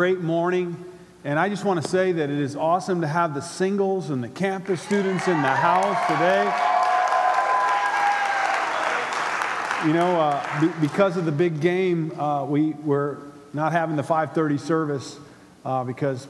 great morning. And I just want to say that it is awesome to have the singles and the campus students in the house today. You know, uh, be, because of the big game, uh, we, we're not having the 5:30 service uh, because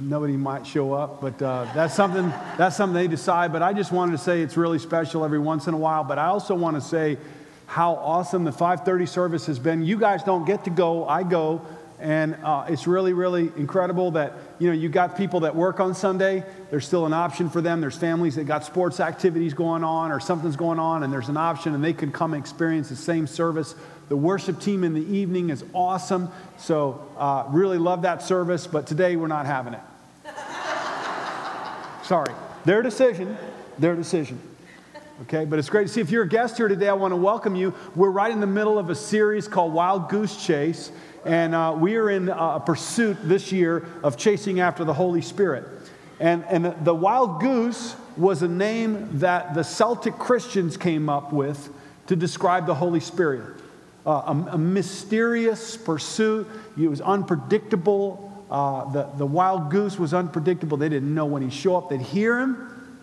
nobody might show up. But uh, that's something that's something they decide. But I just wanted to say it's really special every once in a while. But I also want to say how awesome the 5:30 service has been. You guys don't get to go. I go. And uh, it's really, really incredible that, you know, you got people that work on Sunday. There's still an option for them. There's families that got sports activities going on or something's going on, and there's an option, and they can come experience the same service. The worship team in the evening is awesome. So, uh, really love that service, but today we're not having it. Sorry. Their decision. Their decision. Okay, but it's great to see. If you're a guest here today, I want to welcome you. We're right in the middle of a series called Wild Goose Chase. And uh, we are in a pursuit this year of chasing after the Holy Spirit. And, and the wild goose was a name that the Celtic Christians came up with to describe the Holy Spirit. Uh, a, a, mysterious pursuit. It was unpredictable. Uh, the, the wild goose was unpredictable. They didn't know when he'd show up. They'd hear him,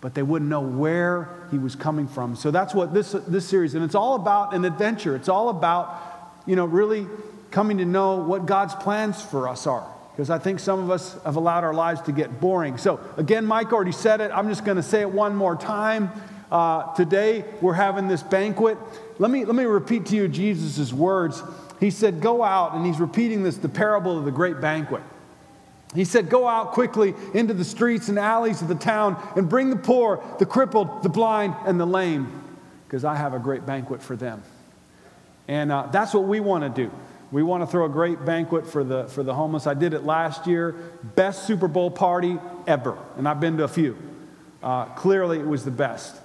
but they wouldn't know where he was coming from. So that's what this, this series, and it's all about an adventure. It's all about, you know, really coming to know what God's plans for us are. Because I think some of us have allowed our lives to get boring. So, again, Mike already said it. I'm just going to say it one more time. Uh, today, we're having this banquet. Let me, let me repeat to you Jesus' words. He said, Go out, and he's repeating this, the parable of the great banquet. He said, Go out quickly into the streets and alleys of the town and bring the poor, the crippled, the blind, and the lame, because I have a great banquet for them. And uh, that's what we want to do. We want to throw a great banquet for the, for the homeless. I did it last year. Best Super Bowl party ever. And I've been to a few. Uh, clearly, it was the best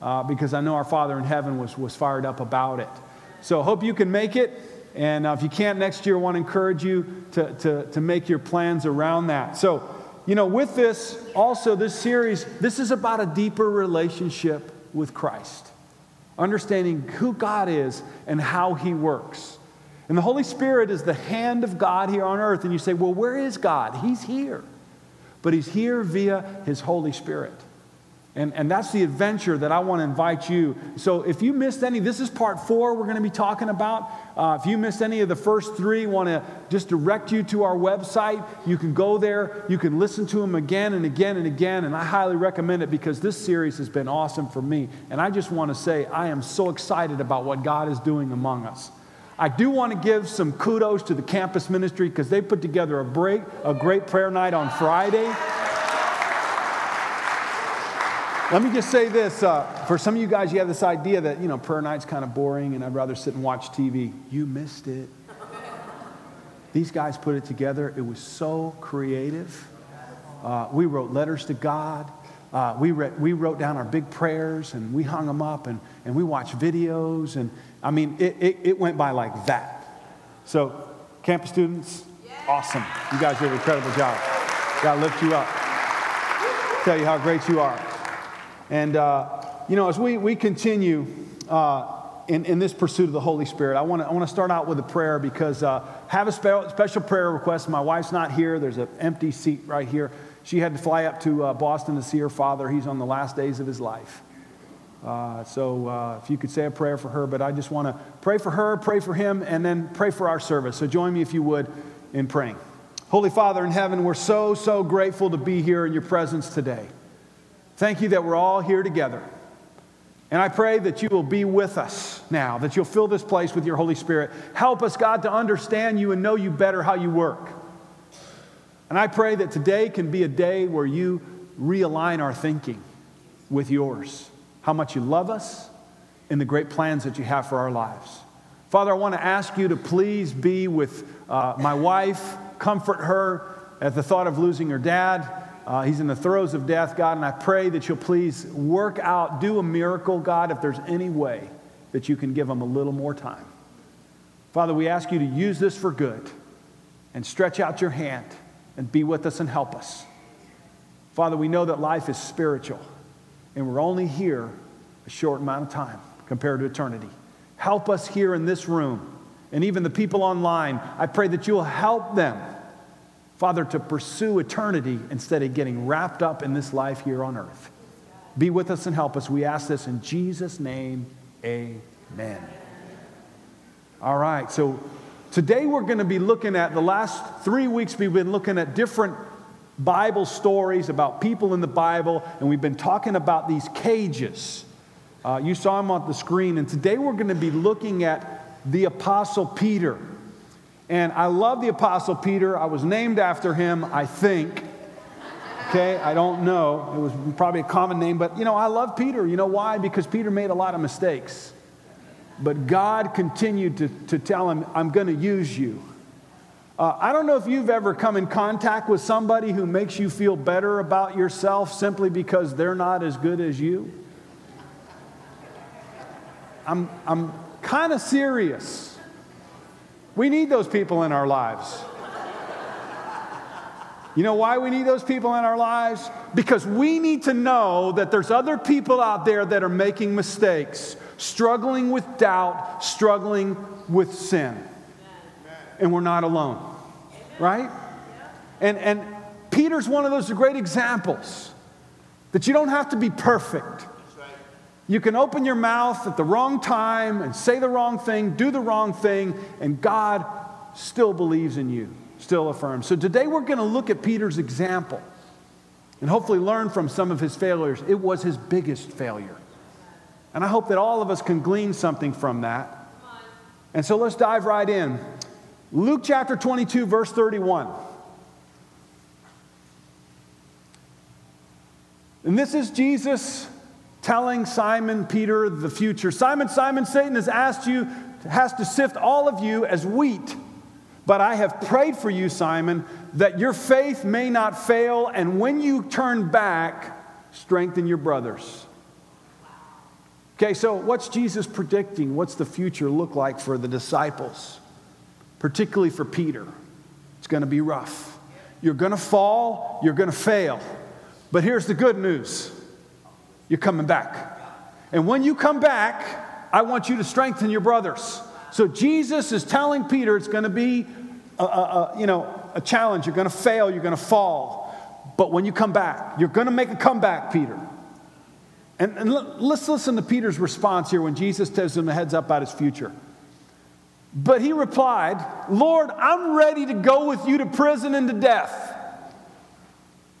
uh, because I know our Father in heaven was, was fired up about it. So, hope you can make it. And uh, if you can't next year, I want to encourage you to, to, to make your plans around that. So, you know, with this, also, this series, this is about a deeper relationship with Christ, understanding who God is and how He works. And the Holy Spirit is the hand of God here on earth. And you say, well, where is God? He's here. But He's here via His Holy Spirit. And, and that's the adventure that I want to invite you. So if you missed any, this is part four we're going to be talking about. Uh, if you missed any of the first three, want to just direct you to our website. You can go there. You can listen to them again and again and again. And I highly recommend it because this series has been awesome for me. And I just want to say I am so excited about what God is doing among us. I do want to give some kudos to the campus ministry because they put together a, break, a great prayer night on Friday. Let me just say this uh, for some of you guys, you have this idea that, you know, prayer night's kind of boring and I'd rather sit and watch TV. You missed it. These guys put it together. It was so creative. Uh, we wrote letters to God. Uh, we, re- we wrote down our big prayers and we hung them up and, and we watched videos. And I mean, it, it, it went by like that. So, campus students, awesome. You guys did an incredible job. God lift you up. Tell you how great you are. And, uh, you know, as we, we continue uh, in, in this pursuit of the Holy Spirit, I want to I wanna start out with a prayer because uh, have a spe- special prayer request. My wife's not here. There's an empty seat right here. She had to fly up to uh, Boston to see her father. He's on the last days of his life. Uh, so uh, if you could say a prayer for her, but I just want to pray for her, pray for him, and then pray for our service. So join me if you would in praying. Holy Father in heaven, we're so, so grateful to be here in your presence today. Thank you that we're all here together. And I pray that you will be with us now, that you'll fill this place with your Holy Spirit. Help us, God, to understand you and know you better how you work. And I pray that today can be a day where you realign our thinking with yours how much you love us, and the great plans that you have for our lives. Father, I want to ask you to please be with uh, my wife, comfort her at the thought of losing her dad. Uh, he's in the throes of death, God, and I pray that you'll please work out, do a miracle, God, if there's any way that you can give him a little more time. Father, we ask you to use this for good and stretch out your hand and be with us and help us. Father, we know that life is spiritual and we're only here a short amount of time compared to eternity. Help us here in this room and even the people online, I pray that you'll help them, Father, to pursue eternity instead of getting wrapped up in this life here on earth. Be with us and help us. We ask this in Jesus' name. Amen. All right, so today we're going to be looking at the last three weeks, we've been looking at different Bible stories about people in the Bible, and we've been talking about these cages. Uh, you saw them on the screen, and today we're going to be looking at the Apostle Peter. And I love the Apostle Peter. I was named after him, I think. Okay, I don't know. It was probably a common name, but you know, I love Peter. You know why? Because Peter made a lot of mistakes. But God continued to, to tell him, I'm going to use you. Uh, I don't know if you've ever come in contact with somebody who makes you feel better about yourself simply because they're not as good as you. I'm, I'm kind of serious. We need those people in our lives. You know why we need those people in our lives? Because we need to know that there's other people out there that are making mistakes, struggling with doubt, struggling with sin. And we're not alone, right? And, and Peter's one of those great examples that you don't have to be perfect. You can open your mouth at the wrong time and say the wrong thing, do the wrong thing, and God still believes in you, still affirms. So today we're going to look at Peter's example and hopefully learn from some of his failures. It was his biggest failure. And I hope that all of us can glean something from that. And so let's dive right in. Luke chapter 22, verse 31. And this is Jesus telling Simon Peter the future. Simon, Simon, Satan has asked you, has to sift all of you as wheat. But I have prayed for you, Simon, that your faith may not fail, and when you turn back, strengthen your brothers. Okay, so what's Jesus predicting? What's the future look like for the disciples, particularly for Peter? It's going to be rough. You're going to fall, you're going to fail. But here's the good news you're coming back. And when you come back, I want you to strengthen your brothers. So Jesus is telling Peter it's going to be a, a, a, you know, a challenge. You're going to fail, you're going to fall. But when you come back, you're going to make a comeback, Peter. And, and let's listen to Peter's response here when Jesus tells him the heads up about his future. But he replied, Lord, I'm ready to go with you to prison and to death.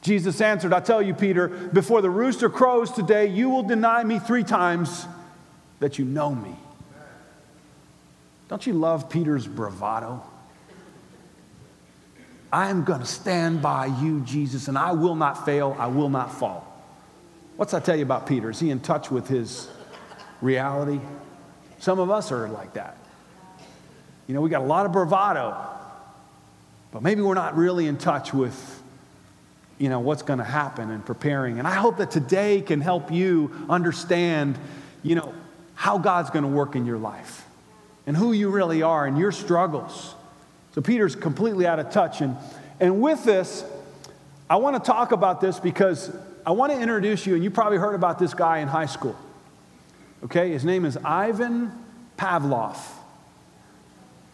Jesus answered, I tell you, Peter, before the rooster crows today, you will deny me three times that you know me. Don't you love Peter's bravado? I am going to stand by you, Jesus, and I will not fail, I will not fall. What's that tell you about Peter? Is he in touch with his reality? Some of us are like that. You know, we got a lot of bravado, but maybe we're not really in touch with you know, what's going to happen and preparing. And I hope that today can help you understand, you know, how God's going to work in your life and who you really are and your struggles. So Peter's completely out of touch. And, and with this, I want to talk about this because I want to introduce you, and you probably heard about this guy in high school. Okay, his name is Ivan Pavlov.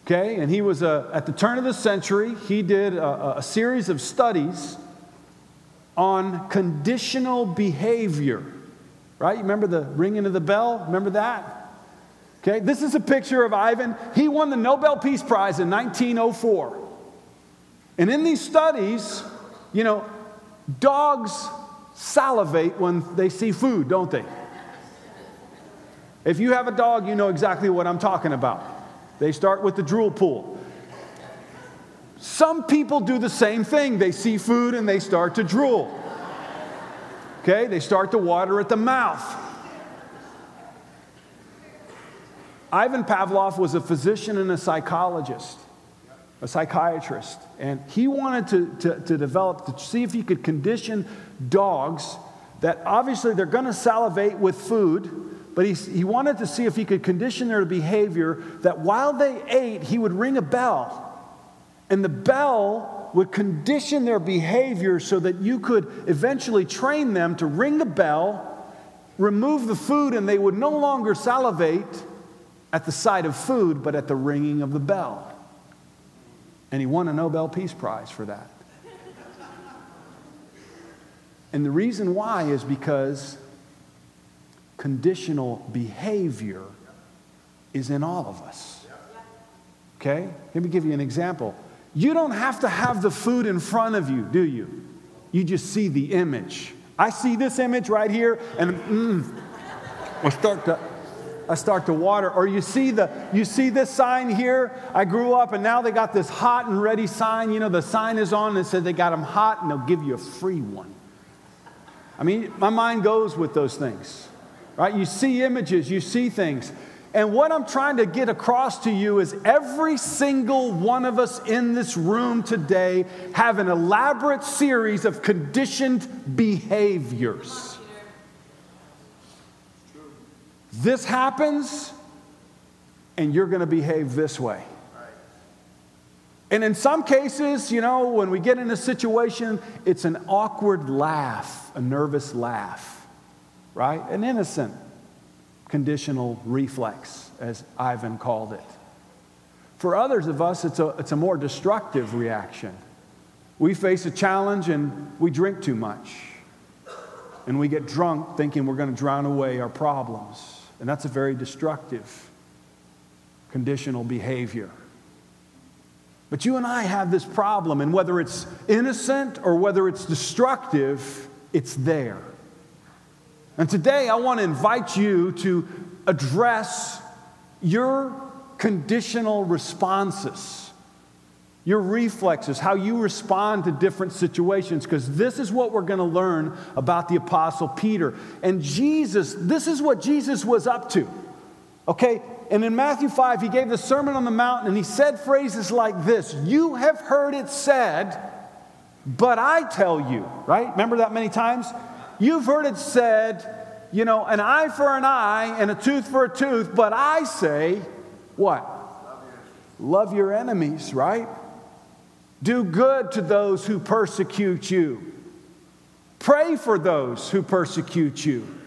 Okay, and he was a, at the turn of the century, he did a, a series of studies on conditional behavior. Right? You remember the ringing of the bell? Remember that? Okay, this is a picture of Ivan. He won the Nobel Peace Prize in 1904. And in these studies, you know, dogs salivate when they see food, don't they? If you have a dog, you know exactly what I'm talking about. They start with the drool pool. Some people do the same thing. They see food and they start to drool. Okay, they start to water at the mouth. Ivan Pavlov was a physician and a psychologist, a psychiatrist, and he wanted to, to, to develop, to see if he could condition dogs that obviously they're going to salivate with food, but he, he wanted to see if he could condition their behavior that while they ate, he would ring a bell and the bell would condition their behavior so that you could eventually train them to ring the bell, remove the food, and they would no longer salivate at the sight of food, but at the ringing of the bell. And he won a Nobel Peace Prize for that. And the reason why is because conditional behavior is in all of us. Okay? Let me give you an example. You don't have to have the food in front of you, do you? You just see the image. I see this image right here, and mm, I start to. I start to water. Or you see the you see this sign here. I grew up and now they got this hot and ready sign. You know, the sign is on and says they got them hot and they'll give you a free one. I mean, my mind goes with those things. Right? You see images, you see things. And what I'm trying to get across to you is every single one of us in this room today have an elaborate series of conditioned behaviors. This happens, and you're going to behave this way. And in some cases, you know, when we get in a situation, it's an awkward laugh, a nervous laugh, right? An innocent conditional reflex, as Ivan called it. For others of us, it's a, it's a more destructive reaction. We face a challenge and we drink too much. And we get drunk thinking we're going to drown away our problems. And that's a very destructive conditional behavior. But you and I have this problem, and whether it's innocent or whether it's destructive, it's there. And today I want to invite you to address your conditional responses, your reflexes, how you respond to different situations, because this is what we're going to learn about the Apostle Peter. And Jesus, this is what Jesus was up to. Okay? And in Matthew 5, he gave the Sermon on the Mountain and he said phrases like this You have heard it said, but I tell you, right? Remember that many times? You've heard it said, you know, an eye for an eye and a tooth for a tooth, but I say, what? Love your enemies, right? Do good to those who persecute you. Pray for those who persecute you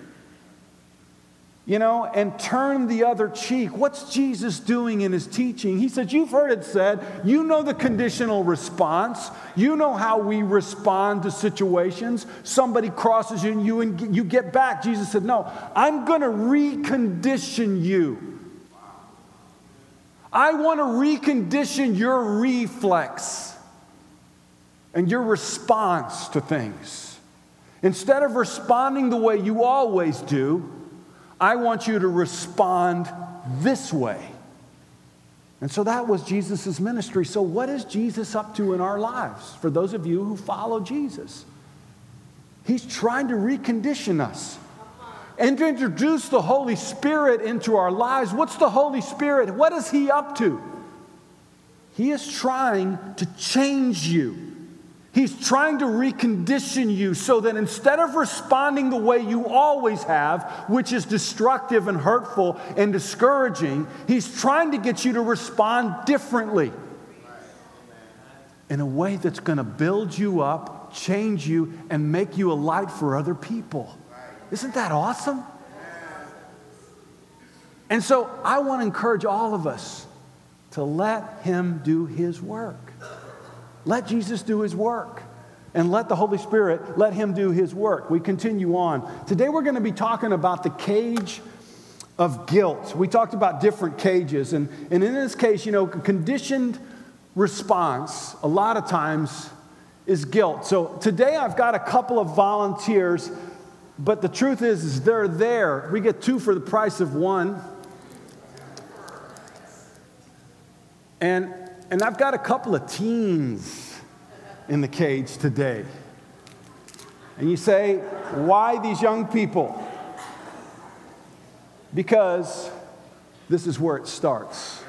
you know, and turn the other cheek. What's Jesus doing in his teaching? He says, You've heard it said, you know the conditional response. You know how we respond to situations. Somebody crosses you and you, and you get back. Jesus said, No, I'm going to recondition you. I want to recondition your reflex and your response to things. Instead of responding the way you always do, I want you to respond this way. And so that was Jesus' ministry. So, what is Jesus up to in our lives for those of you who follow Jesus? He's trying to recondition us and to introduce the Holy Spirit into our lives. What's the Holy Spirit? What is He up to? He is trying to change you. He's trying to recondition you so that instead of responding the way you always have, which is destructive and hurtful and discouraging, he's trying to get you to respond differently in a way that's going to build you up, change you, and make you a light for other people. Isn't that awesome? And so I want to encourage all of us to let him do his work. Let Jesus do his work and let the Holy Spirit let him do his work. We continue on. Today we're going to be talking about the cage of guilt. We talked about different cages, and, and in this case, you know, conditioned response a lot of times is guilt. So today I've got a couple of volunteers, but the truth is, is they're there. We get two for the price of one. And and I've got a couple of teens in the cage today. And you say, why these young people? Because this is where it starts.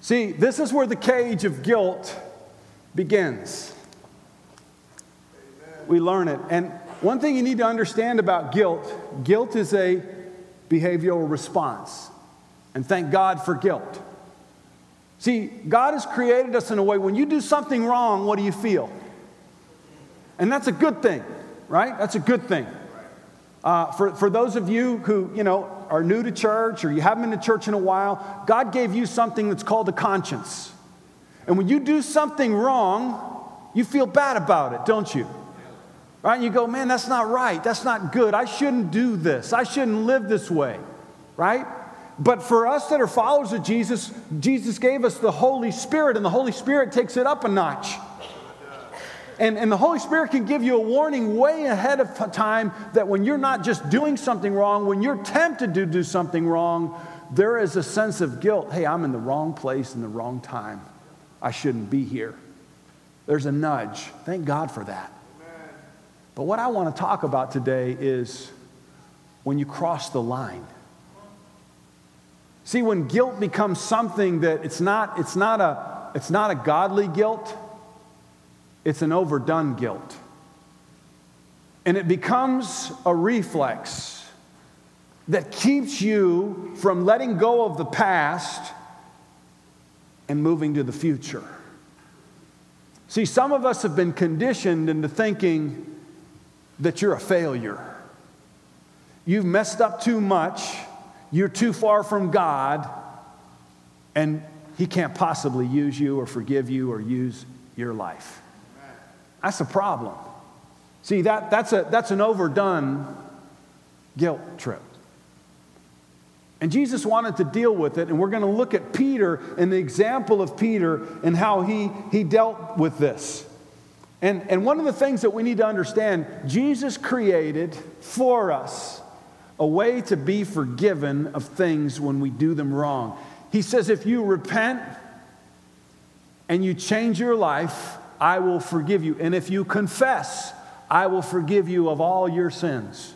See, this is where the cage of guilt begins. We learn it. And one thing you need to understand about guilt guilt is a behavioral response. And thank God for guilt. See, God has created us in a way when you do something wrong, what do you feel? And that's a good thing, right? That's a good thing. Uh, for, for those of you who, you know, are new to church or you haven't been to church in a while, God gave you something that's called a conscience. And when you do something wrong, you feel bad about it, don't you? Right? And you go, man, that's not right. That's not good. I shouldn't do this. I shouldn't live this way. Right? But for us that are followers of Jesus, Jesus gave us the Holy Spirit, and the Holy Spirit takes it up a notch. And, and the Holy Spirit can give you a warning way ahead of time that when you're not just doing something wrong, when you're tempted to do something wrong, there is a sense of guilt. Hey, I'm in the wrong place in the wrong time. I shouldn't be here. There's a nudge. Thank God for that. But what I want to talk about today is when you cross the line. See, when guilt becomes something that it's not, it's not, a, it's not a godly guilt, it's an overdone guilt. And it becomes a reflex that keeps you from letting go of the past and moving to the future. See, some of us have been conditioned into thinking that you're a failure. You've messed up too much, you're too far from God, and He can't possibly use you or forgive you or use your life. That's a problem. See, that, that's, a, that's an overdone guilt trip. And Jesus wanted to deal with it, and we're going to look at Peter and the example of Peter and how he, he dealt with this. And, and one of the things that we need to understand Jesus created for us a way to be forgiven of things when we do them wrong. He says, if you repent and you change your life, I will forgive you. And if you confess, I will forgive you of all your sins.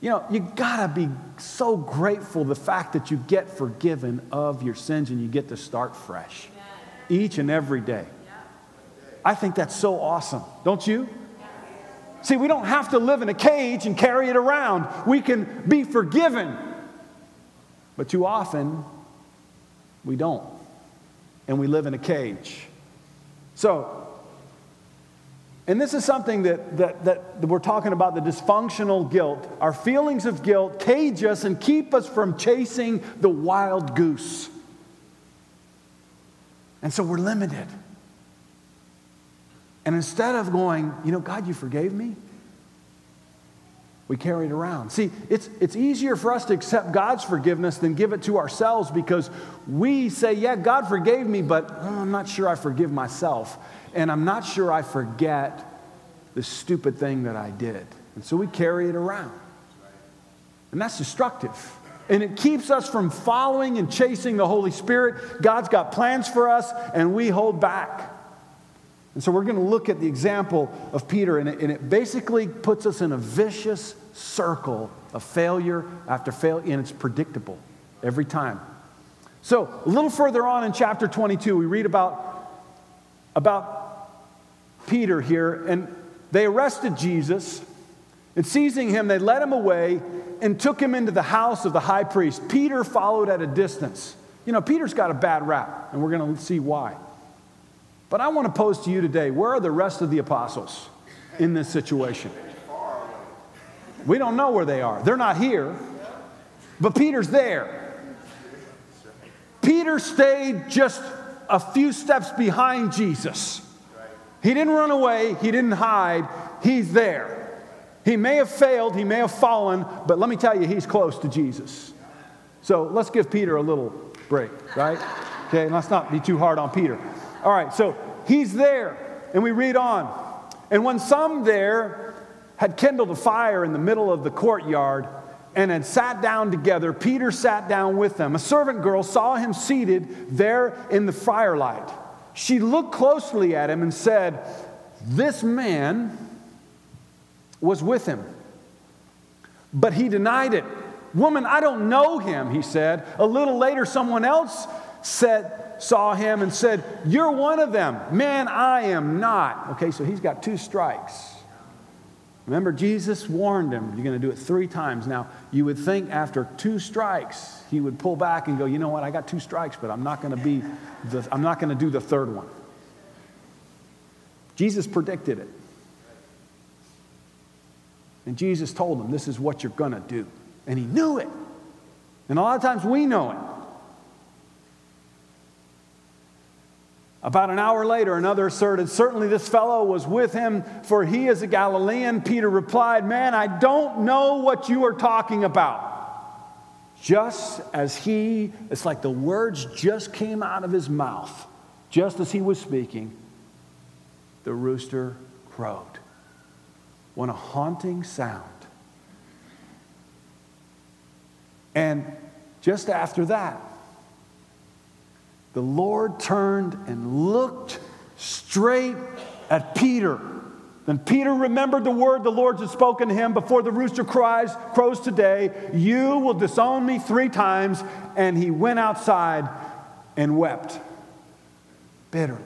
You know, you gotta be so grateful the fact that you get forgiven of your sins and you get to start fresh each and every day. I think that's so awesome, don't you? See, we don't have to live in a cage and carry it around. We can be forgiven. But too often, we don't. And we live in a cage. So, and this is something that, that, that we're talking about the dysfunctional guilt. Our feelings of guilt cage us and keep us from chasing the wild goose. And so we're limited. And instead of going, you know, God, you forgave me, we carry it around. See, it's, it's easier for us to accept God's forgiveness than give it to ourselves because we say, yeah, God forgave me, but oh, I'm not sure I forgive myself. And I'm not sure I forget the stupid thing that I did. And so we carry it around. And that's destructive. And it keeps us from following and chasing the Holy Spirit. God's got plans for us, and we hold back. And so we're going to look at the example of Peter, and it, and it basically puts us in a vicious circle of failure after failure, and it's predictable every time. So, a little further on in chapter 22, we read about, about Peter here, and they arrested Jesus, and seizing him, they led him away and took him into the house of the high priest. Peter followed at a distance. You know, Peter's got a bad rap, and we're going to see why. But I want to pose to you today where are the rest of the apostles in this situation? We don't know where they are. They're not here, but Peter's there. Peter stayed just a few steps behind Jesus. He didn't run away, he didn't hide, he's there. He may have failed, he may have fallen, but let me tell you, he's close to Jesus. So let's give Peter a little break, right? Okay, let's not be too hard on Peter. All right, so he's there. And we read on. And when some there had kindled a fire in the middle of the courtyard and had sat down together, Peter sat down with them. A servant girl saw him seated there in the firelight. She looked closely at him and said, This man was with him. But he denied it. Woman, I don't know him, he said. A little later, someone else said, saw him and said, You're one of them. Man, I am not. Okay, so he's got two strikes. Remember, Jesus warned him, You're going to do it three times. Now, you would think after two strikes, he would pull back and go, You know what? I got two strikes, but I'm not going to be, the, I'm not going to do the third one. Jesus predicted it. And Jesus told him, This is what you're going to do. And he knew it. And a lot of times we know it. About an hour later, another asserted, Certainly this fellow was with him, for he is a Galilean. Peter replied, Man, I don't know what you are talking about. Just as he, it's like the words just came out of his mouth, just as he was speaking, the rooster crowed. What a haunting sound. And just after that, the Lord turned and looked straight at Peter. Then Peter remembered the word the Lord had spoken to him before the rooster cries, crows today, You will disown me three times. And he went outside and wept bitterly.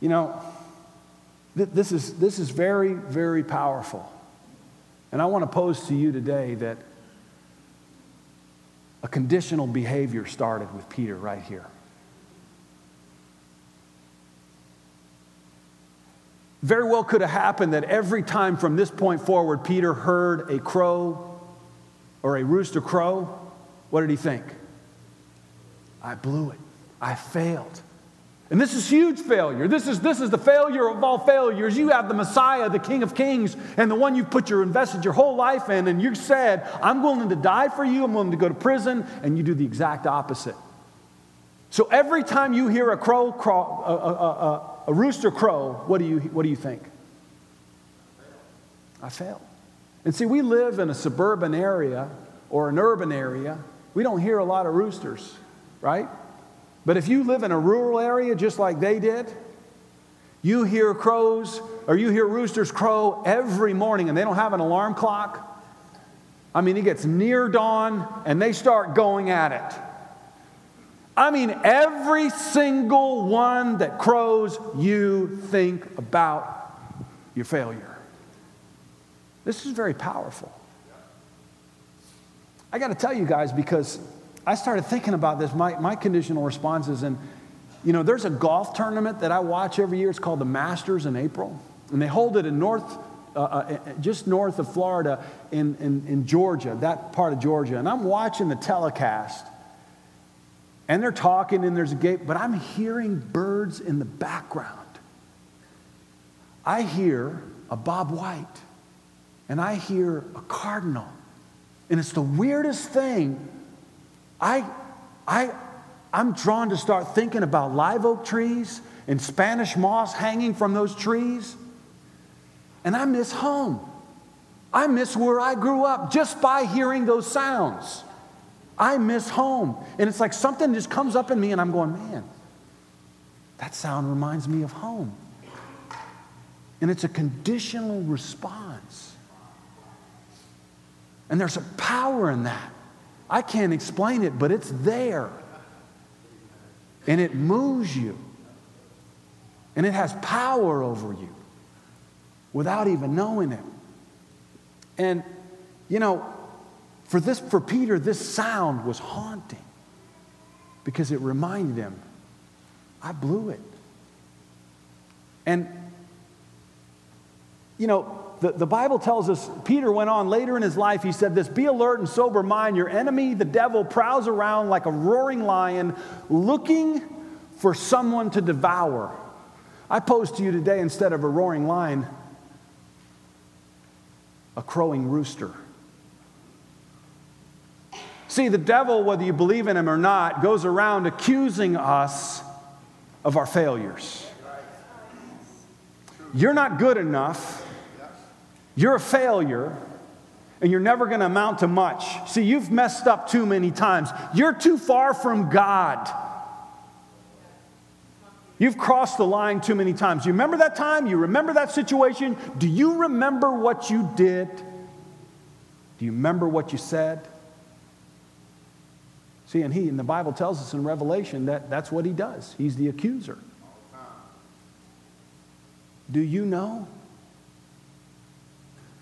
You know, th- this, is, this is very, very powerful. And I want to pose to you today that a conditional behavior started with Peter right here. Very well could have happened that every time from this point forward, Peter heard a crow or a rooster crow, what did he think? I blew it. I failed. And this is huge failure. This is, this is the failure of all failures. You have the Messiah, the King of Kings, and the one you've put your invested your whole life in, and you said, I'm willing to die for you, I'm willing to go to prison, and you do the exact opposite. So every time you hear a crow, crow a, a, a, a rooster crow, what do, you, what do you think? I failed. And see, we live in a suburban area or an urban area. We don't hear a lot of roosters, right? But if you live in a rural area just like they did, you hear crows or you hear roosters crow every morning and they don't have an alarm clock. I mean, it gets near dawn and they start going at it. I mean, every single one that crows, you think about your failure. This is very powerful. I got to tell you guys because I started thinking about this, my, my conditional responses. And, you know, there's a golf tournament that I watch every year. It's called the Masters in April. And they hold it in North, uh, uh, just north of Florida in, in, in Georgia, that part of Georgia. And I'm watching the telecast. And they're talking, and there's a gate, but I'm hearing birds in the background. I hear a Bob White, and I hear a cardinal. And it's the weirdest thing I, I, I'm drawn to start thinking about live oak trees and Spanish moss hanging from those trees. And I miss home. I miss where I grew up just by hearing those sounds. I miss home. And it's like something just comes up in me, and I'm going, man, that sound reminds me of home. And it's a conditional response. And there's a power in that. I can't explain it, but it's there. And it moves you. And it has power over you without even knowing it. And, you know, for this for Peter, this sound was haunting because it reminded him, I blew it. And, you know, the, the Bible tells us, Peter went on later in his life, he said this Be alert and sober mind. Your enemy, the devil, prowls around like a roaring lion looking for someone to devour. I pose to you today, instead of a roaring lion, a crowing rooster. See, the devil, whether you believe in him or not, goes around accusing us of our failures. You're not good enough. You're a failure and you're never going to amount to much. See, you've messed up too many times. You're too far from God. You've crossed the line too many times. You remember that time? You remember that situation? Do you remember what you did? Do you remember what you said? See, and he, and the Bible tells us in Revelation that that's what he does. He's the accuser. Do you know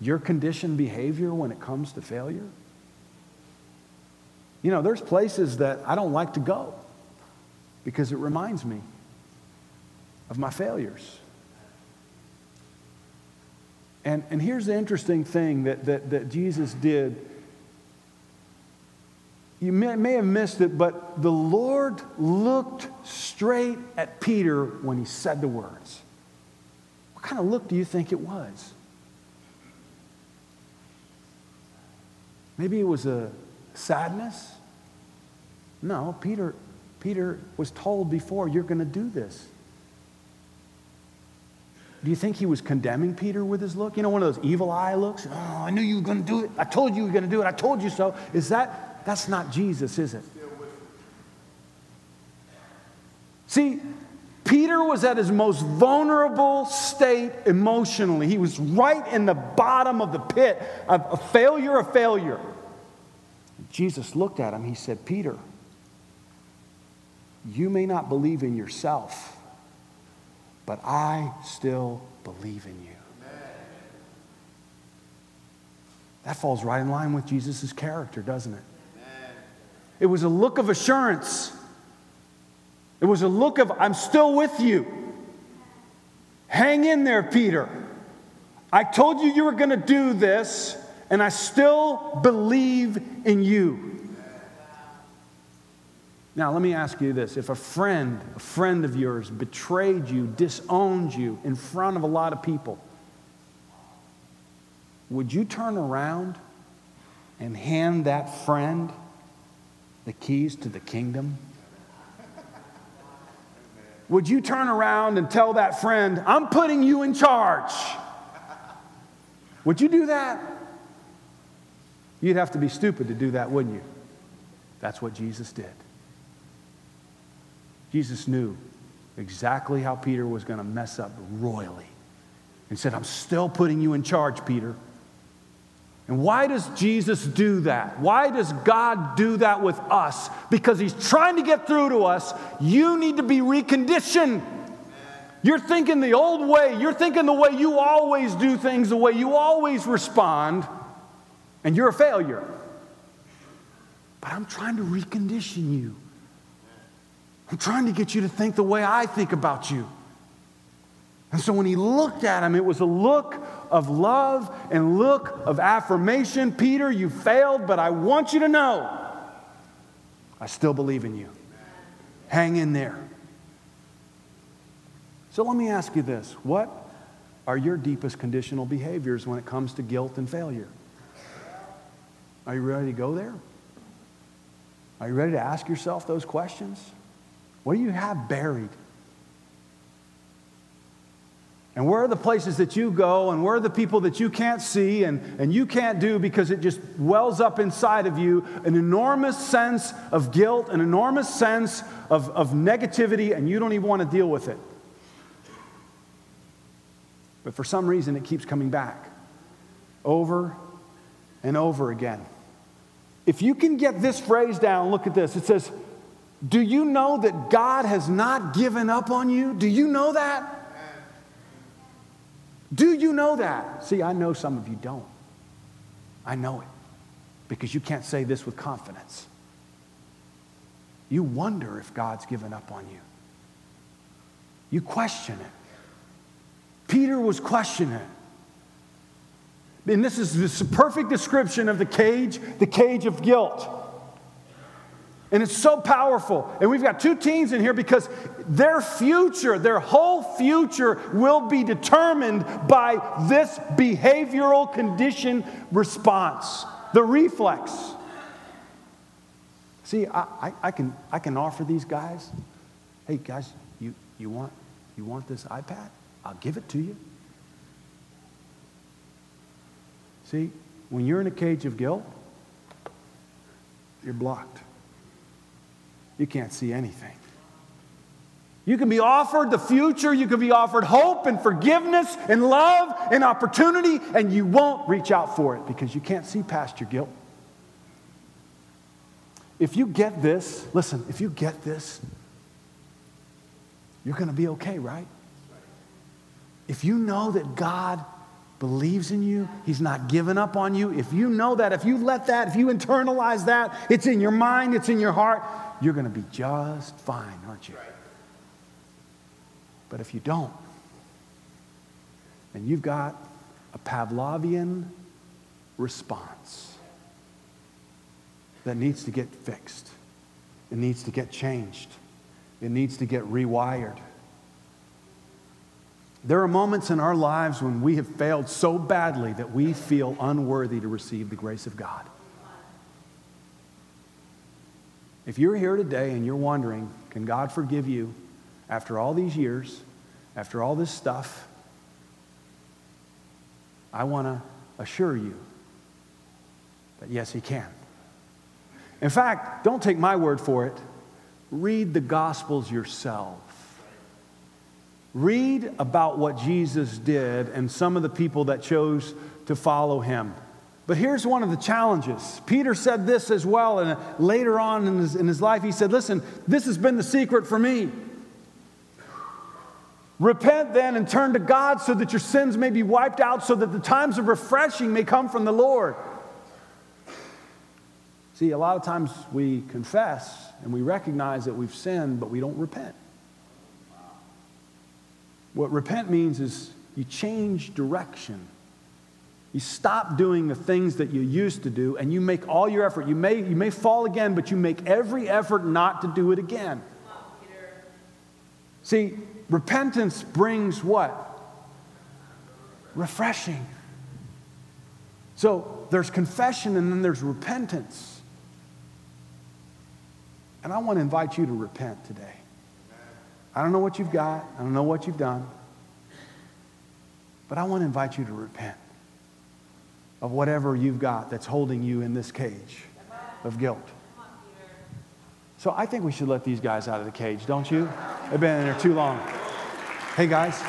your conditioned behavior when it comes to failure? You know, there's places that I don't like to go because it reminds me of my failures. And, and here's the interesting thing that, that, that Jesus did you may, may have missed it, but the Lord looked straight at Peter when he said the words. What kind of look do you think it was? Maybe it was a sadness? No, Peter, Peter was told before, you're going to do this. Do you think he was condemning Peter with his look? You know, one of those evil eye looks? Oh, I knew you were going to do it. I told you you were going to do it. I told you so. Is that, that's not Jesus, is it? See, Peter was at his most vulnerable state emotionally. He was right in the bottom of the pit of a failure a failure. Jesus looked at him. He said, Peter, you may not believe in yourself, but I still believe in you. That falls right in line with Jesus' character, doesn't it? It was a look of assurance. It was a look of, I'm still with you. Hang in there, Peter. I told you you were going to do this, and I still believe in you. Now, let me ask you this. If a friend, a friend of yours, betrayed you, disowned you in front of a lot of people, would you turn around and hand that friend the keys to the kingdom? Would you turn around and tell that friend, I'm putting you in charge? Would you do that? You'd have to be stupid to do that, wouldn't you? That's what Jesus did. Jesus knew exactly how Peter was going to mess up royally and said, I'm still putting you in charge, Peter. And why does Jesus do that? Why does God do that with us? Because He's trying to get through to us. You need to be reconditioned. You're thinking the old way. You're thinking the way you always do things, the way you always respond, and you're a failure. But I'm trying to recondition you. I'm trying to get you to think the way I think about you. And so when he looked at him, it was a look of love and look of affirmation. Peter, you failed, but I want you to know I still believe in you. Hang in there. So let me ask you this what are your deepest conditional behaviors when it comes to guilt and failure? Are you ready to go there? Are you ready to ask yourself those questions? What do you have buried? And where are the places that you go, and where are the people that you can't see and, and you can't do because it just wells up inside of you an enormous sense of guilt, an enormous sense of, of negativity, and you don't even want to deal with it? But for some reason, it keeps coming back over and over again. If you can get this phrase down, look at this. It says, do you know that God has not given up on you? Do you know that? Do you know that? See, I know some of you don't. I know it because you can't say this with confidence. You wonder if God's given up on you. You question it. Peter was questioning. And this is this perfect description of the cage, the cage of guilt. And it's so powerful. And we've got two teens in here because their future, their whole future, will be determined by this behavioral condition response, the reflex. See, I, I, I, can, I can offer these guys hey, guys, you, you, want, you want this iPad? I'll give it to you. See, when you're in a cage of guilt, you're blocked you can't see anything. You can be offered the future, you can be offered hope and forgiveness and love and opportunity, and you won't reach out for it because you can't see past your guilt. If you get this, listen, if you get this, you're going to be okay, right? If you know that God believes in you, He's not given up on you, if you know that, if you let that, if you internalize that, it's in your mind, it's in your heart, you're going to be just fine, aren't you? But if you don't, then you've got a Pavlovian response. that needs to get fixed. It needs to get changed. It needs to get rewired. There are moments in our lives when we have failed so badly that we feel unworthy to receive the grace of God. If you're here today and you're wondering, can God forgive you after all these years, after all this stuff? I want to assure you that yes, He can. In fact, don't take my word for it. Read the Gospels yourself. Read about what Jesus did and some of the people that chose to follow him. But here's one of the challenges. Peter said this as well, and later on in his, in his life, he said, Listen, this has been the secret for me. Repent then and turn to God so that your sins may be wiped out, so that the times of refreshing may come from the Lord. See, a lot of times we confess and we recognize that we've sinned, but we don't repent. What repent means is you change direction. You stop doing the things that you used to do and you make all your effort. You may, you may fall again, but you make every effort not to do it again. See, repentance brings what? Refreshing. So there's confession and then there's repentance. And I want to invite you to repent today. I don't know what you've got, I don't know what you've done, but I want to invite you to repent of whatever you've got that's holding you in this cage of guilt. So I think we should let these guys out of the cage, don't you? They've been in there too long. Hey, guys,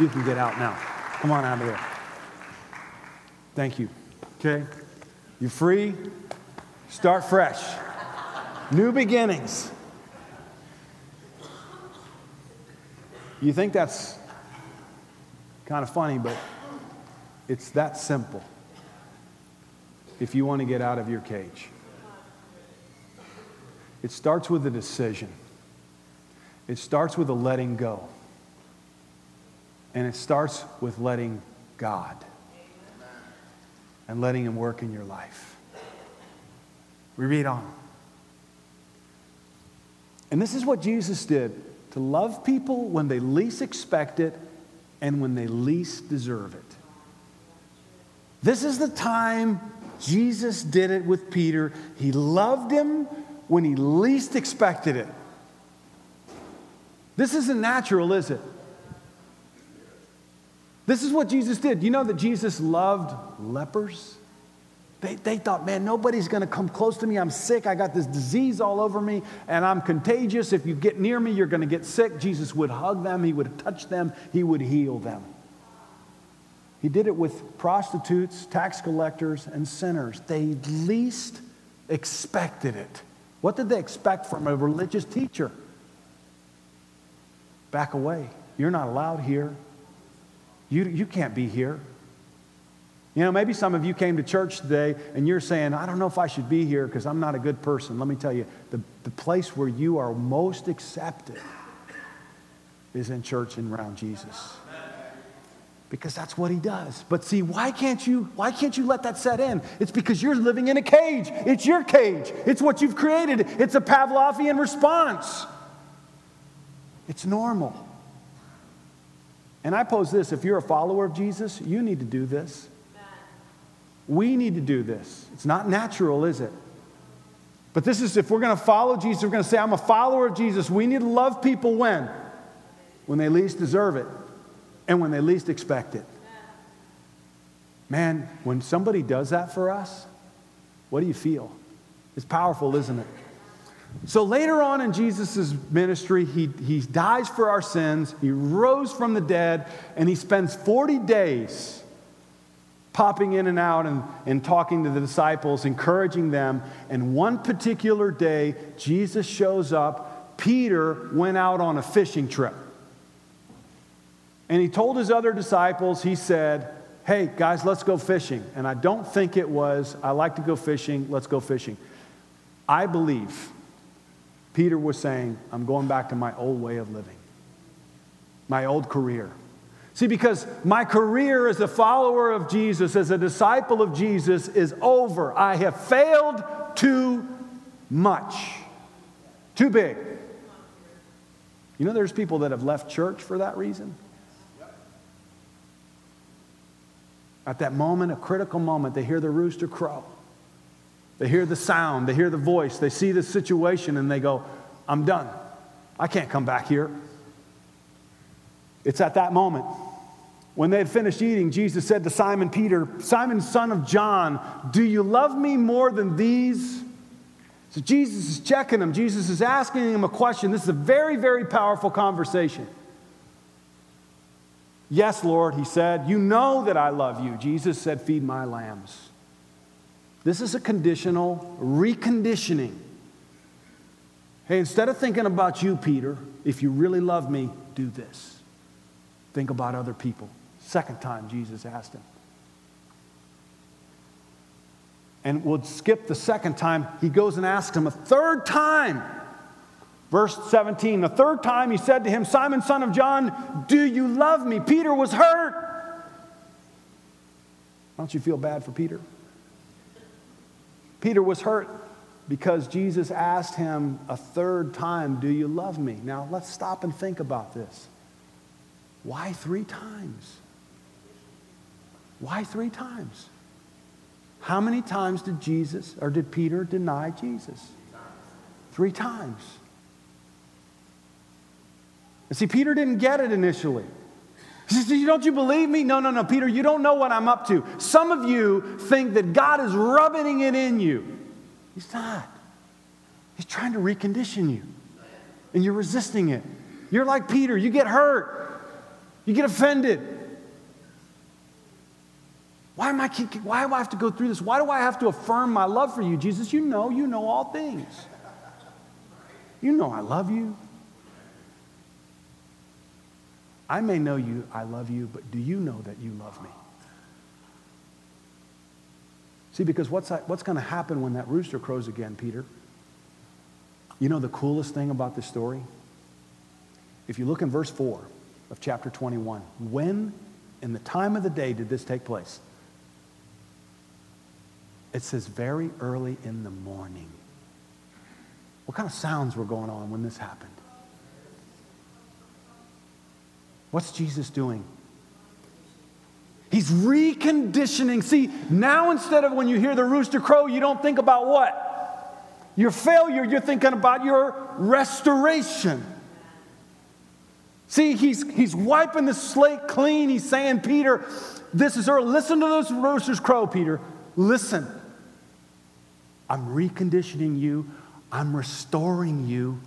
you can get out now. Come on out of there. Thank you. Okay? You're free. Start fresh. New beginnings. You think that's kind of funny, but it's that simple if you want to get out of your cage. It starts with a decision, it starts with a letting go, and it starts with letting God and letting Him work in your life. We read on. And this is what Jesus did to love people when they least expect it and when they least deserve it. This is the time Jesus did it with Peter. He loved him when he least expected it. This isn't natural, is it? This is what Jesus did. You know that Jesus loved lepers? They, they thought, man, nobody's going to come close to me. I'm sick. I got this disease all over me, and I'm contagious. If you get near me, you're going to get sick. Jesus would hug them, he would touch them, he would heal them. He did it with prostitutes, tax collectors, and sinners. They least expected it. What did they expect from a religious teacher? Back away. You're not allowed here. You, you can't be here. You know, maybe some of you came to church today and you're saying, I don't know if I should be here because I'm not a good person. Let me tell you, the, the place where you are most accepted is in church and around Jesus. Because that's what he does. But see, why can't you why can't you let that set in? It's because you're living in a cage. It's your cage. It's what you've created. It's a Pavlovian response. It's normal. And I pose this if you're a follower of Jesus, you need to do this. We need to do this. It's not natural, is it? But this is if we're going to follow Jesus, we're going to say, I'm a follower of Jesus. We need to love people when? When they least deserve it and when they least expect it. Man, when somebody does that for us, what do you feel? It's powerful, isn't it? So later on in Jesus' ministry, he, he dies for our sins, he rose from the dead, and he spends 40 days popping in and out and, and talking to the disciples, encouraging them. And one particular day, Jesus shows up. Peter went out on a fishing trip. And he told his other disciples, he said, Hey, guys, let's go fishing. And I don't think it was, I like to go fishing, let's go fishing. I believe Peter was saying, I'm going back to my old way of living, my old career. See, because my career as a follower of Jesus, as a disciple of Jesus, is over. I have failed too much, too big. You know, there's people that have left church for that reason. At that moment, a critical moment, they hear the rooster crow. They hear the sound, they hear the voice, they see the situation, and they go, I'm done. I can't come back here. It's at that moment. When they had finished eating, Jesus said to Simon Peter, Simon, son of John, do you love me more than these? So Jesus is checking him. Jesus is asking him a question. This is a very, very powerful conversation. Yes, Lord, he said. You know that I love you. Jesus said, Feed my lambs. This is a conditional reconditioning. Hey, instead of thinking about you, Peter, if you really love me, do this. Think about other people. Second time Jesus asked him. And we'll skip the second time. He goes and asks him a third time. Verse 17, the third time he said to him, Simon, son of John, do you love me? Peter was hurt. Don't you feel bad for Peter? Peter was hurt because Jesus asked him a third time, Do you love me? Now let's stop and think about this. Why three times? Why three times? How many times did Jesus or did Peter deny Jesus? Three times. And see, Peter didn't get it initially. He says, Don't you believe me? No, no, no, Peter, you don't know what I'm up to. Some of you think that God is rubbing it in you. He's not. He's trying to recondition you. And you're resisting it. You're like Peter, you get hurt, you get offended. Why, am I, why do I have to go through this? Why do I have to affirm my love for you, Jesus? You know, you know all things. You know I love you. I may know you, I love you, but do you know that you love me? See, because what's, what's going to happen when that rooster crows again, Peter? You know the coolest thing about this story? If you look in verse 4 of chapter 21, when in the time of the day did this take place? It says very early in the morning. What kind of sounds were going on when this happened? What's Jesus doing? He's reconditioning. See, now instead of when you hear the rooster crow, you don't think about what? Your failure, you're thinking about your restoration. See, he's, he's wiping the slate clean. He's saying, Peter, this is early. Listen to those roosters crow, Peter. Listen. I'm reconditioning you. I'm restoring you.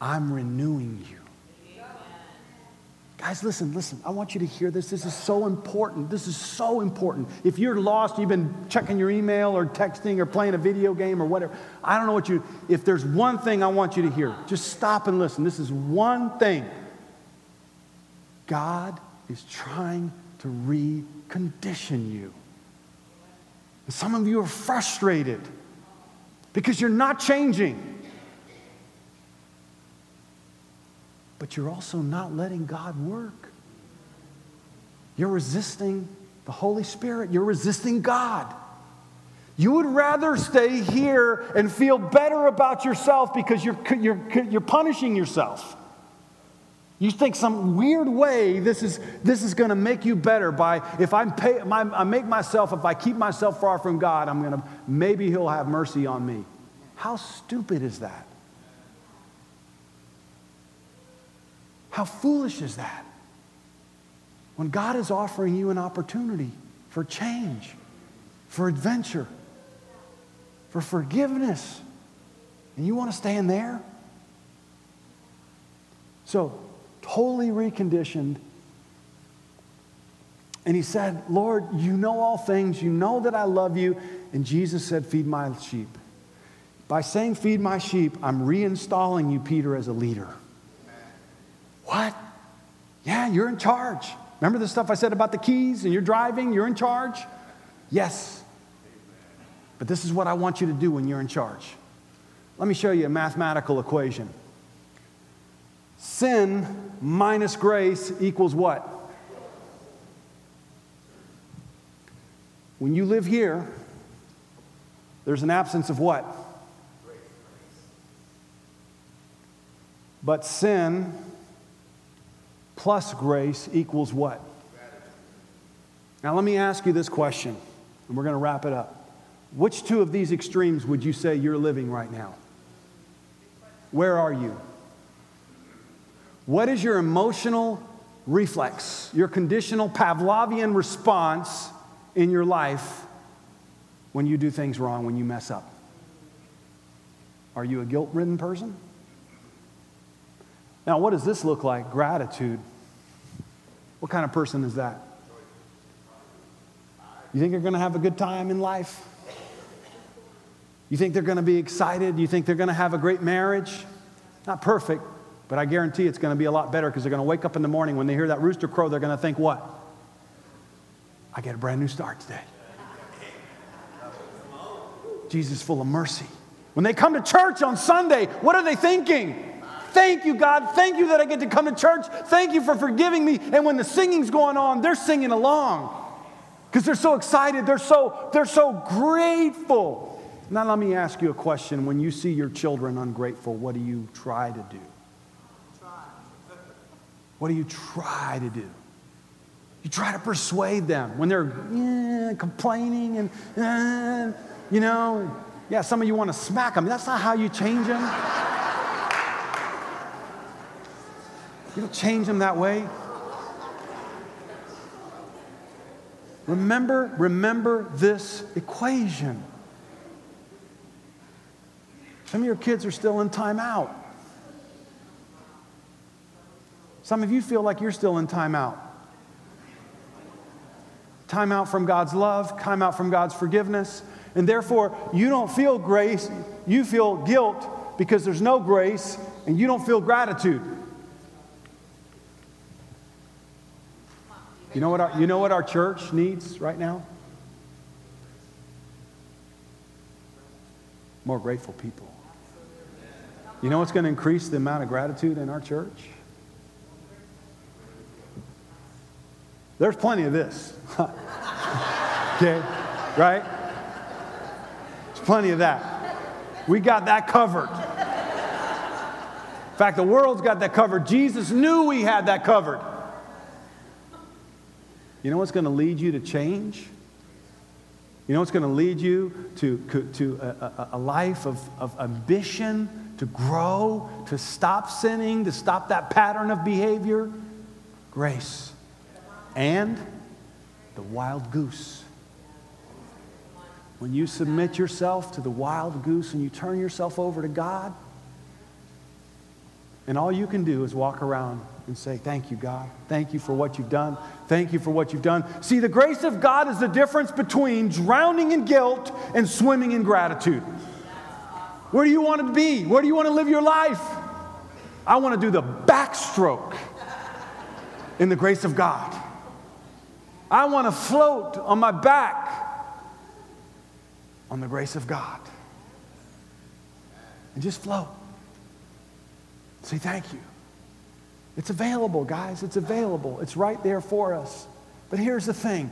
I'm renewing you. Guys, listen, listen. I want you to hear this. This is so important. This is so important. If you're lost, you've been checking your email or texting or playing a video game or whatever. I don't know what you, if there's one thing I want you to hear, just stop and listen. This is one thing. God is trying to recondition you. And some of you are frustrated because you're not changing. But you're also not letting God work. You're resisting the Holy Spirit, you're resisting God. You would rather stay here and feel better about yourself because you're, you're, you're punishing yourself. You think some weird way this is, this is going to make you better by if I'm pay, my, I make myself, if I keep myself far from God, I'm going to, maybe He'll have mercy on me. How stupid is that? How foolish is that? When God is offering you an opportunity for change, for adventure, for forgiveness, and you want to stay in there? So, totally reconditioned. And he said, Lord, you know all things. You know that I love you. And Jesus said, Feed my sheep. By saying, Feed my sheep, I'm reinstalling you, Peter, as a leader. What? Yeah, you're in charge. Remember the stuff I said about the keys and you're driving, you're in charge? Yes. But this is what I want you to do when you're in charge. Let me show you a mathematical equation. Sin minus grace equals what? When you live here, there's an absence of what? But sin plus grace equals what? Now, let me ask you this question, and we're going to wrap it up. Which two of these extremes would you say you're living right now? Where are you? What is your emotional reflex, your conditional Pavlovian response in your life when you do things wrong, when you mess up? Are you a guilt ridden person? Now, what does this look like? Gratitude. What kind of person is that? You think they're going to have a good time in life? You think they're going to be excited? You think they're going to have a great marriage? Not perfect, but I guarantee it's going to be a lot better because they're going to wake up in the morning when they hear that rooster crow, they're going to think, what? I get a brand new start today. Jesus full of mercy. When they come to church on Sunday, what are they thinking? Thank you, God. Thank you that I get to come to church. Thank you for forgiving me. And when the singing's going on, they're singing along because they're so excited. They're so, they're so grateful. Now, let me ask you a question. When you see your children ungrateful, what do you try to do? What do you try to do? You try to persuade them when they're eh, complaining and, eh, you know, yeah, some of you want to smack them. That's not how you change them. You don't change them that way. Remember, remember this equation. Some of your kids are still in timeout. Some of you feel like you're still in timeout. Timeout from God's love, timeout from God's forgiveness. And therefore, you don't feel grace, you feel guilt because there's no grace, and you don't feel gratitude. You know what our, you know what our church needs right now? More grateful people. You know what's going to increase the amount of gratitude in our church? There's plenty of this. okay? Right? There's plenty of that. We got that covered. In fact, the world's got that covered. Jesus knew we had that covered. You know what's going to lead you to change? You know what's going to lead you to, to a, a, life of, of ambition, to grow, to stop sinning, to stop that pattern of behavior? Grace. And the wild goose. When you submit yourself to the wild goose and you turn yourself over to God, and all you can do is walk around and say, Thank you, God. Thank you for what you've done. Thank you for what you've done. See, the grace of God is the difference between drowning in guilt and swimming in gratitude. Where do you want to be? Where do you want to live your life? I want to do the backstroke in the grace of God. I want to float on my back on the grace of God. And just float. Say thank you. It's available, guys. It's available. It's right there for us. But here's the thing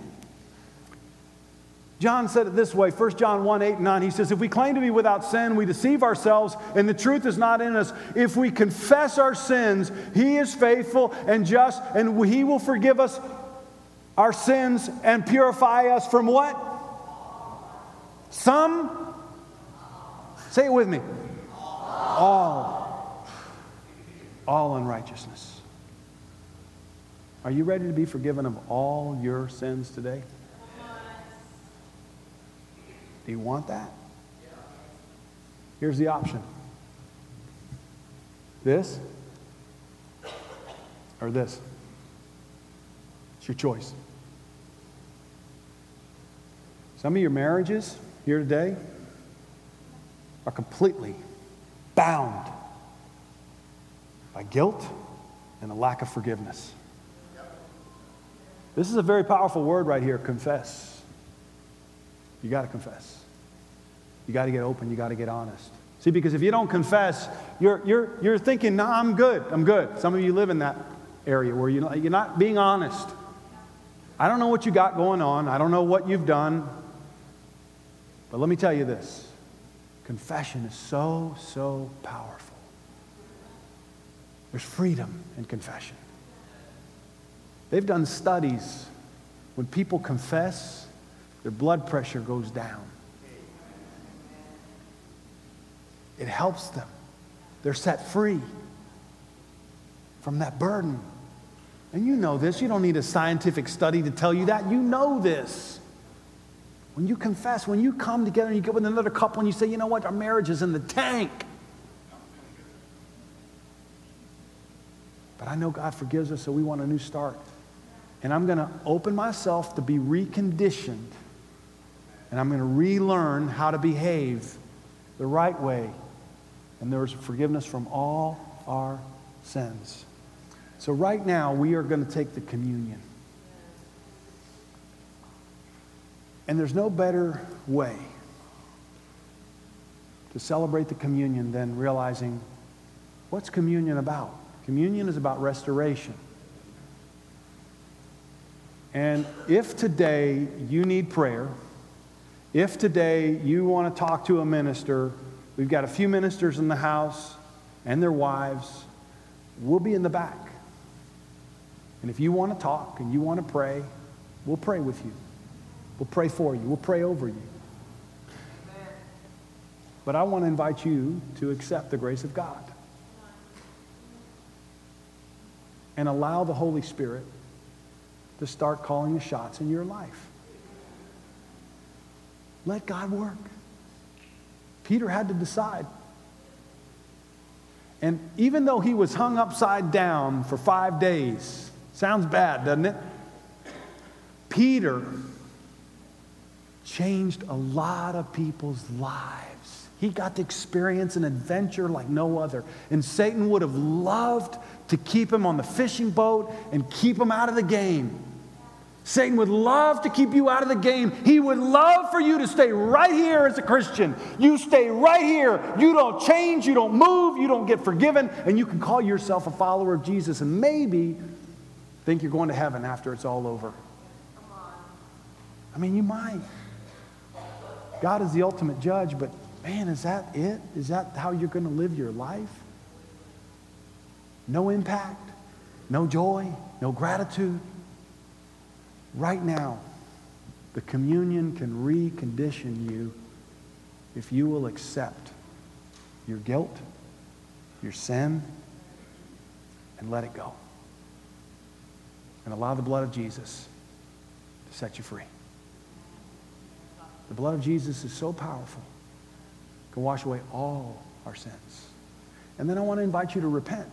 John said it this way 1 John 1 8 and 9. He says, If we claim to be without sin, we deceive ourselves, and the truth is not in us. If we confess our sins, He is faithful and just, and He will forgive us our sins and purify us from what? Some? Say it with me. All. All unrighteousness. Are you ready to be forgiven of all your sins today? Do you want that? Here's the option this or this. It's your choice. Some of your marriages here today are completely bound by guilt and a lack of forgiveness. This is a very powerful word right here confess. You got to confess. You got to get open. You got to get honest. See, because if you don't confess, you're, you're, you're thinking, no, I'm good, I'm good. Some of you live in that area where you're not, you're not being honest. I don't know what you got going on, I don't know what you've done, but let me tell you this confession is so, so powerful. There's freedom in confession. They've done studies. When people confess, their blood pressure goes down. It helps them. They're set free from that burden. And you know this. You don't need a scientific study to tell you that. You know this. When you confess, when you come together and you get with another couple and you say, you know what, our marriage is in the tank. But I know God forgives us, so we want a new start. And I'm going to open myself to be reconditioned. And I'm going to relearn how to behave the right way. And there's forgiveness from all our sins. So, right now, we are going to take the communion. And there's no better way to celebrate the communion than realizing what's communion about? Communion is about restoration. And if today you need prayer, if today you want to talk to a minister, we've got a few ministers in the house and their wives. We'll be in the back. And if you want to talk and you want to pray, we'll pray with you. We'll pray for you. We'll pray over you. But I want to invite you to accept the grace of God and allow the Holy Spirit to start calling the shots in your life. Let God work. Peter had to decide. And even though he was hung upside down for five days, sounds bad, doesn't it? Peter changed a lot of people's lives. He got to experience an adventure like no other. And Satan would have loved to keep him on the fishing boat and keep him out of the game. Satan would love to keep you out of the game. He would love for you to stay right here as a Christian. You stay right here. You don't change, you don't move, you don't get forgiven, and you can call yourself a follower of Jesus and maybe think you're going to heaven after it's all over. I mean, you might. God is the ultimate judge, but man, is that it? Is that how you're going to live your life? No impact, no joy, no gratitude. Right now, the communion can recondition you if you will accept your guilt, your sin, and let it go. And allow the blood of Jesus to set you free. The blood of Jesus is so powerful, it can wash away all our sins. And then I want to invite you to repent.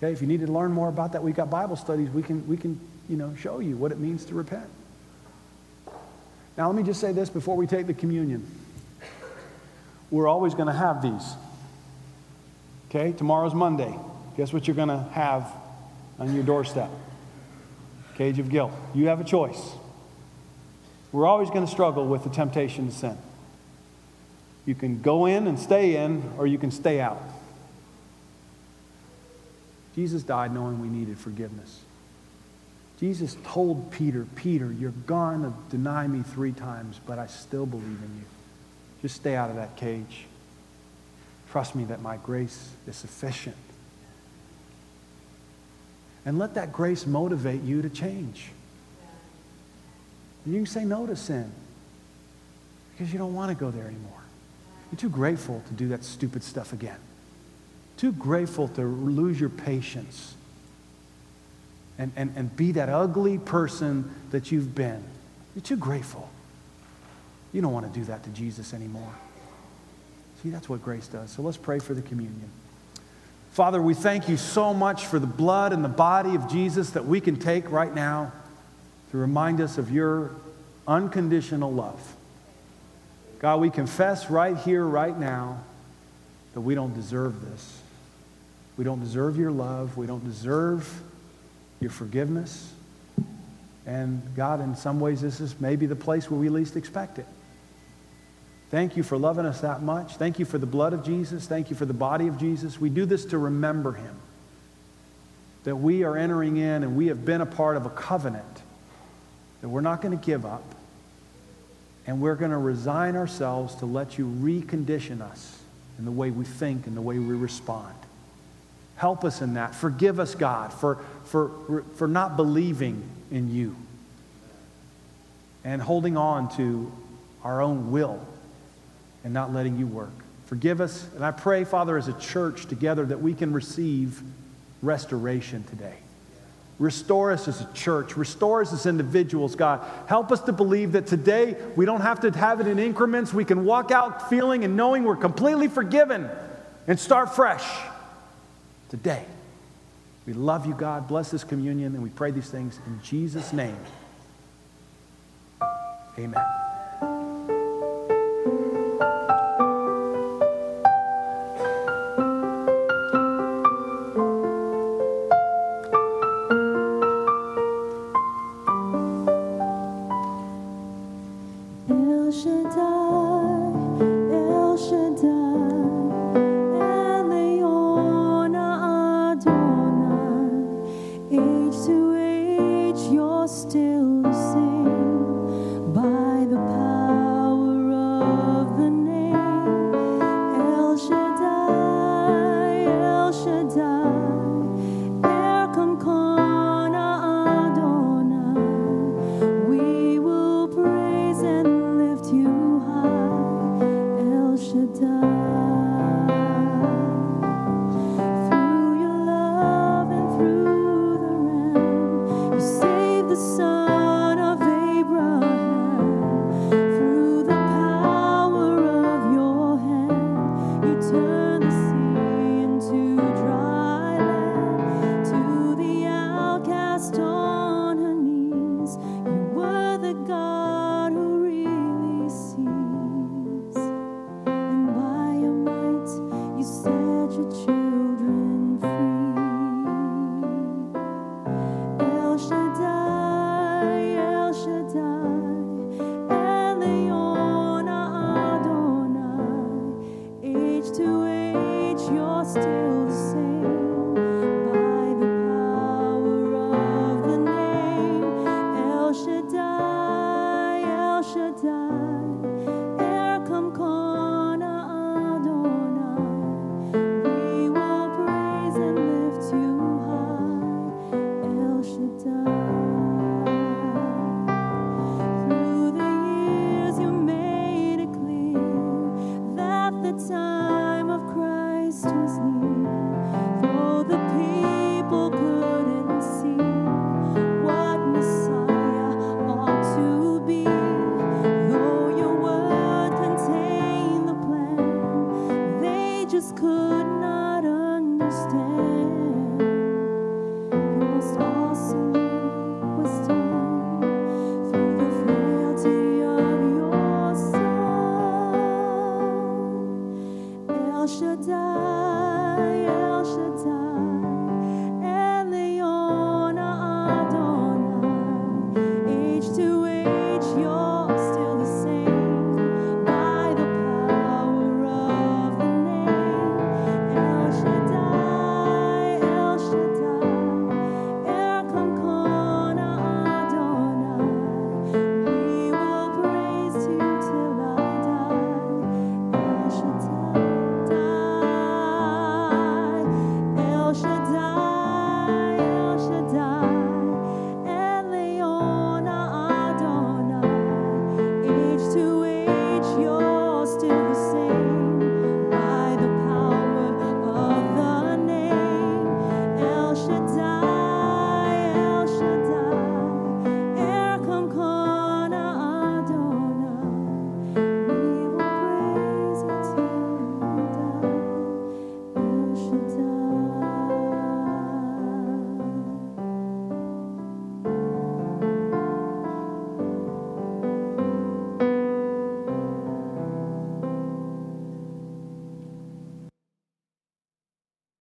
Okay, if you need to learn more about that, we've got Bible studies. We can, we can you know, show you what it means to repent. Now, let me just say this before we take the communion. We're always going to have these. Okay, tomorrow's Monday. Guess what you're going to have on your doorstep? Cage of guilt. You have a choice. We're always going to struggle with the temptation to sin. You can go in and stay in, or you can stay out. Jesus died knowing we needed forgiveness. Jesus told Peter, Peter, you're going to deny me three times, but I still believe in you. Just stay out of that cage. Trust me that my grace is sufficient. And let that grace motivate you to change. And you can say no to sin because you don't want to go there anymore. You're too grateful to do that stupid stuff again. Too grateful to lose your patience and, and, and be that ugly person that you've been. You're too grateful. You don't want to do that to Jesus anymore. See, that's what grace does. So let's pray for the communion. Father, we thank you so much for the blood and the body of Jesus that we can take right now to remind us of your unconditional love. God, we confess right here, right now, that we don't deserve this. We don't deserve your love. We don't deserve your forgiveness. And God, in some ways, this is maybe the place where we least expect it. Thank you for loving us that much. Thank you for the blood of Jesus. Thank you for the body of Jesus. We do this to remember him. That we are entering in and we have been a part of a covenant that we're not going to give up and we're going to resign ourselves to let you recondition us in the way we think and the way we respond. Help us in that. Forgive us, God, for, for, for not believing in you and holding on to our own will and not letting you work. Forgive us. And I pray, Father, as a church together, that we can receive restoration today. Restore us as a church. Restore us as individuals, God. Help us to believe that today we don't have to have it in increments. We can walk out feeling and knowing we're completely forgiven and start fresh today. We love you, God. Bless this communion, and we pray these things in Jesus' name. Amen.